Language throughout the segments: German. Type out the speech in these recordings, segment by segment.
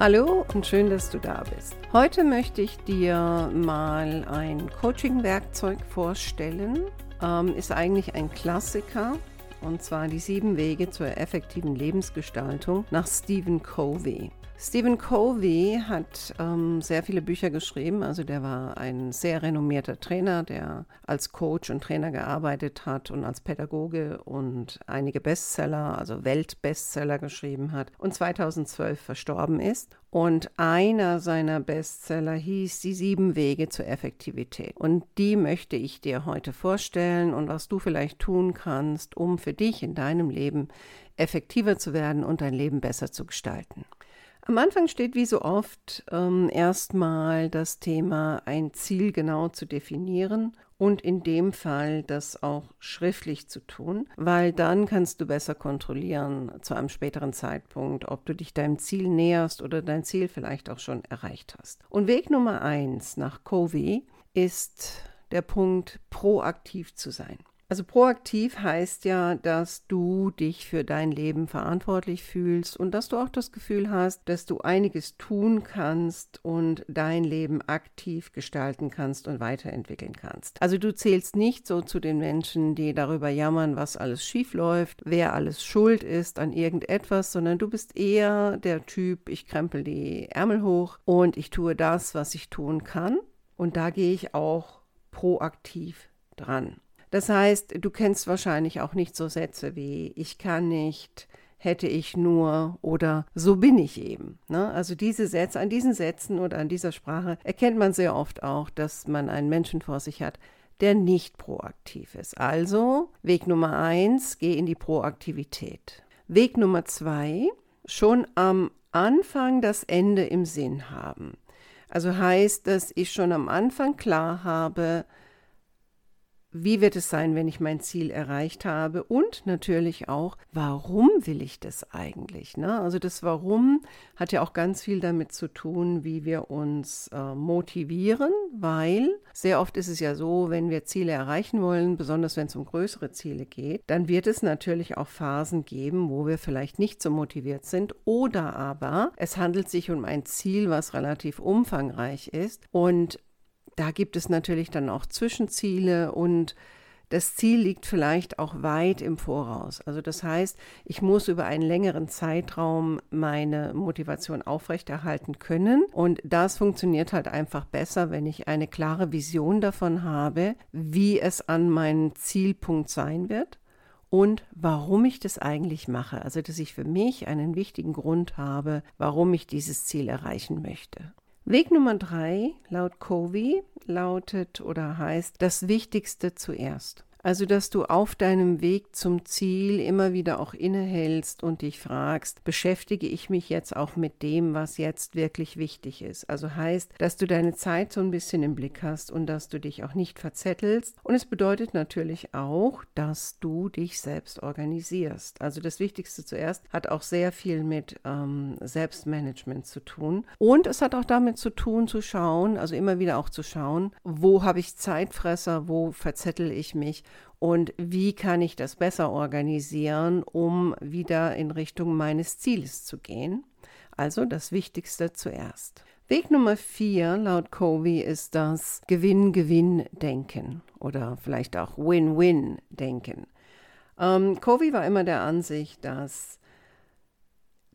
Hallo und schön, dass du da bist. Heute möchte ich dir mal ein Coaching-Werkzeug vorstellen. Ähm, ist eigentlich ein Klassiker und zwar die sieben Wege zur effektiven Lebensgestaltung nach Stephen Covey. Stephen Covey hat ähm, sehr viele Bücher geschrieben. Also der war ein sehr renommierter Trainer, der als Coach und Trainer gearbeitet hat und als Pädagoge und einige Bestseller, also Weltbestseller geschrieben hat und 2012 verstorben ist. Und einer seiner Bestseller hieß Die sieben Wege zur Effektivität. Und die möchte ich dir heute vorstellen und was du vielleicht tun kannst, um für dich in deinem Leben effektiver zu werden und dein Leben besser zu gestalten. Am Anfang steht wie so oft ähm, erstmal das Thema, ein Ziel genau zu definieren und in dem Fall das auch schriftlich zu tun, weil dann kannst du besser kontrollieren zu einem späteren Zeitpunkt, ob du dich deinem Ziel näherst oder dein Ziel vielleicht auch schon erreicht hast. Und Weg Nummer eins nach Covey ist der Punkt, proaktiv zu sein. Also proaktiv heißt ja, dass du dich für dein Leben verantwortlich fühlst und dass du auch das Gefühl hast, dass du einiges tun kannst und dein Leben aktiv gestalten kannst und weiterentwickeln kannst. Also du zählst nicht so zu den Menschen, die darüber jammern, was alles schief läuft, wer alles schuld ist an irgendetwas, sondern du bist eher der Typ, ich krempel die Ärmel hoch und ich tue das, was ich tun kann und da gehe ich auch proaktiv dran. Das heißt, du kennst wahrscheinlich auch nicht so Sätze wie ich kann nicht, hätte ich nur oder so bin ich eben. Ne? Also diese Sätze, an diesen Sätzen oder an dieser Sprache erkennt man sehr oft auch, dass man einen Menschen vor sich hat, der nicht proaktiv ist. Also Weg Nummer eins, geh in die Proaktivität. Weg Nummer zwei, schon am Anfang das Ende im Sinn haben. Also heißt, dass ich schon am Anfang klar habe, wie wird es sein, wenn ich mein Ziel erreicht habe und natürlich auch, warum will ich das eigentlich? Ne? Also das Warum hat ja auch ganz viel damit zu tun, wie wir uns äh, motivieren, weil sehr oft ist es ja so, wenn wir Ziele erreichen wollen, besonders wenn es um größere Ziele geht, dann wird es natürlich auch Phasen geben, wo wir vielleicht nicht so motiviert sind oder aber es handelt sich um ein Ziel, was relativ umfangreich ist und da gibt es natürlich dann auch Zwischenziele und das Ziel liegt vielleicht auch weit im Voraus. Also das heißt, ich muss über einen längeren Zeitraum meine Motivation aufrechterhalten können. Und das funktioniert halt einfach besser, wenn ich eine klare Vision davon habe, wie es an meinem Zielpunkt sein wird und warum ich das eigentlich mache. Also dass ich für mich einen wichtigen Grund habe, warum ich dieses Ziel erreichen möchte. Weg Nummer drei, laut Covey, lautet oder heißt das Wichtigste zuerst. Also, dass du auf deinem Weg zum Ziel immer wieder auch innehältst und dich fragst, beschäftige ich mich jetzt auch mit dem, was jetzt wirklich wichtig ist. Also heißt, dass du deine Zeit so ein bisschen im Blick hast und dass du dich auch nicht verzettelst. Und es bedeutet natürlich auch, dass du dich selbst organisierst. Also das Wichtigste zuerst hat auch sehr viel mit ähm, Selbstmanagement zu tun. Und es hat auch damit zu tun, zu schauen, also immer wieder auch zu schauen, wo habe ich Zeitfresser, wo verzettel ich mich und wie kann ich das besser organisieren, um wieder in Richtung meines Zieles zu gehen. Also das Wichtigste zuerst. Weg Nummer vier laut Covey ist das Gewinn-Gewinn-Denken oder vielleicht auch Win-Win-Denken. Ähm, Covey war immer der Ansicht, dass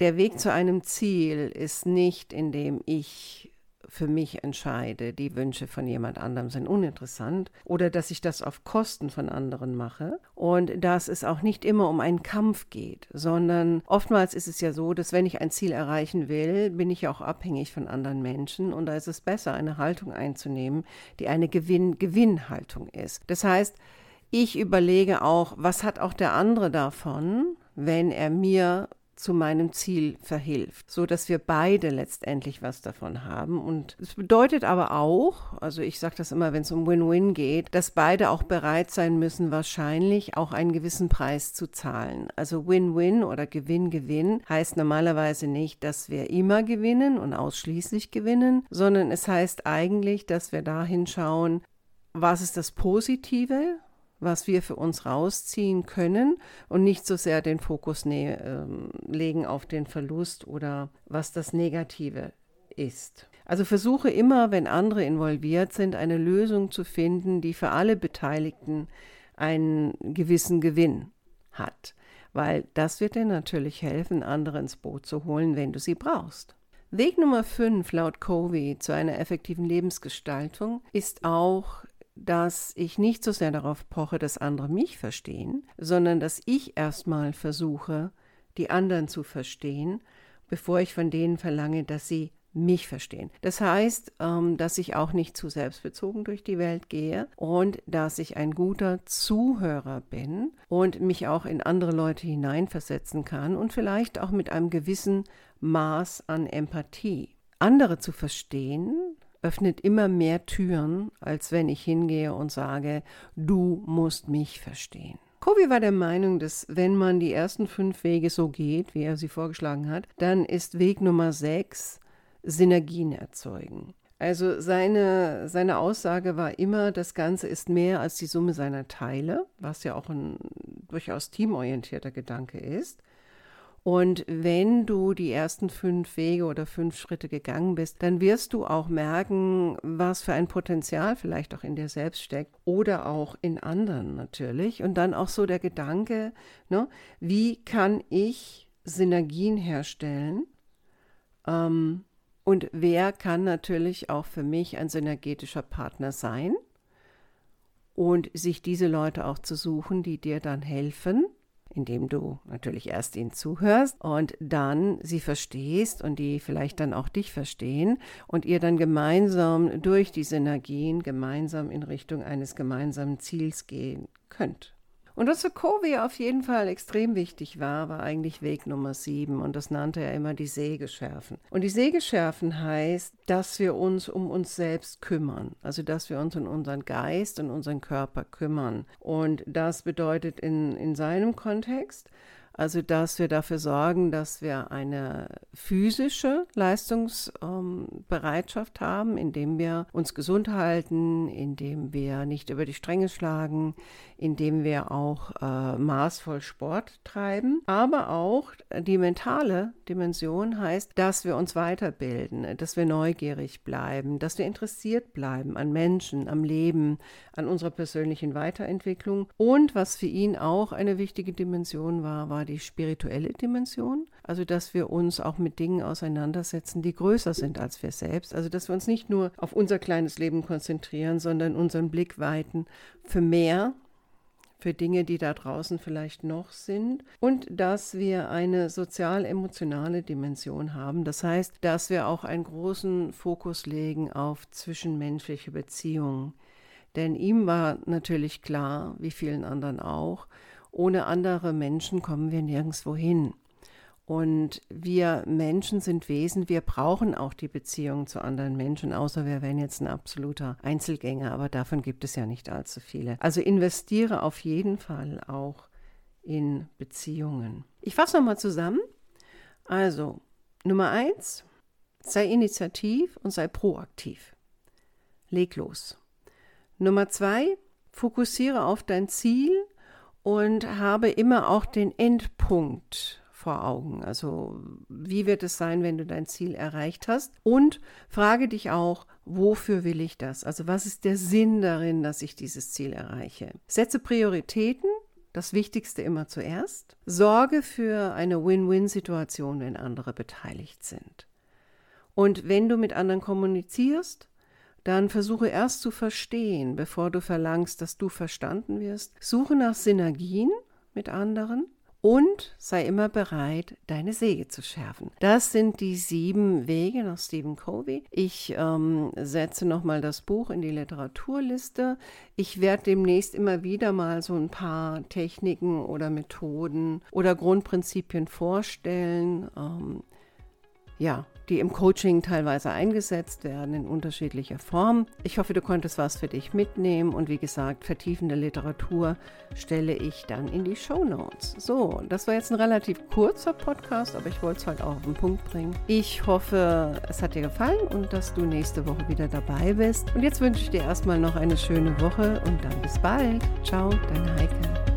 der Weg zu einem Ziel ist nicht, indem ich für mich entscheide, die Wünsche von jemand anderem sind uninteressant oder dass ich das auf Kosten von anderen mache und dass es auch nicht immer um einen Kampf geht, sondern oftmals ist es ja so, dass wenn ich ein Ziel erreichen will, bin ich ja auch abhängig von anderen Menschen und da ist es besser, eine Haltung einzunehmen, die eine Gewinn-Gewinn-Haltung ist. Das heißt, ich überlege auch, was hat auch der andere davon, wenn er mir zu meinem Ziel verhilft, so dass wir beide letztendlich was davon haben. Und es bedeutet aber auch, also ich sage das immer, wenn es um Win-Win geht, dass beide auch bereit sein müssen, wahrscheinlich auch einen gewissen Preis zu zahlen. Also Win-Win oder Gewinn-Gewinn heißt normalerweise nicht, dass wir immer gewinnen und ausschließlich gewinnen, sondern es heißt eigentlich, dass wir dahin schauen, was ist das Positive, was wir für uns rausziehen können und nicht so sehr den Fokus ne äh, legen auf den Verlust oder was das Negative ist. Also versuche immer, wenn andere involviert sind, eine Lösung zu finden, die für alle Beteiligten einen gewissen Gewinn hat, weil das wird dir natürlich helfen, andere ins Boot zu holen, wenn du sie brauchst. Weg Nummer 5 laut Covey zu einer effektiven Lebensgestaltung ist auch dass ich nicht so sehr darauf poche, dass andere mich verstehen, sondern dass ich erstmal versuche, die anderen zu verstehen, bevor ich von denen verlange, dass sie mich verstehen. Das heißt, ähm, dass ich auch nicht zu selbstbezogen durch die Welt gehe und dass ich ein guter Zuhörer bin und mich auch in andere Leute hineinversetzen kann und vielleicht auch mit einem gewissen Maß an Empathie. Andere zu verstehen öffnet immer mehr Türen, als wenn ich hingehe und sage, du musst mich verstehen. Covey war der Meinung, dass wenn man die ersten fünf Wege so geht, wie er sie vorgeschlagen hat, dann ist Weg Nummer sechs Synergien erzeugen. Also seine, seine Aussage war immer, das Ganze ist mehr als die Summe seiner Teile, was ja auch ein durchaus teamorientierter Gedanke ist. Und wenn du die ersten fünf Wege oder fünf Schritte gegangen bist, dann wirst du auch merken, was für ein Potenzial vielleicht auch in dir selbst steckt oder auch in anderen natürlich. Und dann auch so der Gedanke, ne, wie kann ich Synergien herstellen? Ähm, und wer kann natürlich auch für mich ein synergetischer Partner sein? Und sich diese Leute auch zu suchen, die dir dann helfen indem du natürlich erst ihnen zuhörst und dann sie verstehst und die vielleicht dann auch dich verstehen und ihr dann gemeinsam durch die Synergien gemeinsam in Richtung eines gemeinsamen Ziels gehen könnt. Und was für Covey auf jeden Fall extrem wichtig war, war eigentlich Weg Nummer sieben und das nannte er immer die Säge schärfen. Und die Säge schärfen heißt, dass wir uns um uns selbst kümmern, also dass wir uns um unseren Geist und unseren Körper kümmern. Und das bedeutet in, in seinem Kontext, also, dass wir dafür sorgen, dass wir eine physische Leistungsbereitschaft ähm, haben, indem wir uns gesund halten, indem wir nicht über die Stränge schlagen, indem wir auch äh, maßvoll Sport treiben. Aber auch die mentale Dimension heißt, dass wir uns weiterbilden, dass wir neugierig bleiben, dass wir interessiert bleiben an Menschen, am Leben, an unserer persönlichen Weiterentwicklung. Und was für ihn auch eine wichtige Dimension war, war die spirituelle Dimension. Also, dass wir uns auch mit Dingen auseinandersetzen, die größer sind als wir selbst. Also, dass wir uns nicht nur auf unser kleines Leben konzentrieren, sondern unseren Blick weiten für mehr für Dinge, die da draußen vielleicht noch sind und dass wir eine sozial-emotionale Dimension haben. Das heißt, dass wir auch einen großen Fokus legen auf zwischenmenschliche Beziehungen. Denn ihm war natürlich klar, wie vielen anderen auch, ohne andere Menschen kommen wir nirgendwo hin. Und wir Menschen sind Wesen, wir brauchen auch die Beziehung zu anderen Menschen, außer wir wären jetzt ein absoluter Einzelgänger, aber davon gibt es ja nicht allzu viele. Also investiere auf jeden Fall auch in Beziehungen. Ich fasse nochmal zusammen. Also, Nummer eins, sei initiativ und sei proaktiv. Leg los. Nummer zwei, fokussiere auf dein Ziel und habe immer auch den Endpunkt vor Augen. Also wie wird es sein, wenn du dein Ziel erreicht hast? Und frage dich auch, wofür will ich das? Also was ist der Sinn darin, dass ich dieses Ziel erreiche? Setze Prioritäten. Das Wichtigste immer zuerst. Sorge für eine Win-Win-Situation, wenn andere beteiligt sind. Und wenn du mit anderen kommunizierst, dann versuche erst zu verstehen, bevor du verlangst, dass du verstanden wirst. Suche nach Synergien mit anderen und sei immer bereit, deine Säge zu schärfen. Das sind die sieben Wege nach Stephen Covey. Ich ähm, setze nochmal das Buch in die Literaturliste. Ich werde demnächst immer wieder mal so ein paar Techniken oder Methoden oder Grundprinzipien vorstellen. Ähm, ja, die im Coaching teilweise eingesetzt werden in unterschiedlicher Form. Ich hoffe, du konntest was für dich mitnehmen und wie gesagt, vertiefende Literatur stelle ich dann in die Show Notes. So, das war jetzt ein relativ kurzer Podcast, aber ich wollte es halt auch auf den Punkt bringen. Ich hoffe, es hat dir gefallen und dass du nächste Woche wieder dabei bist. Und jetzt wünsche ich dir erstmal noch eine schöne Woche und dann bis bald. Ciao, deine Heike.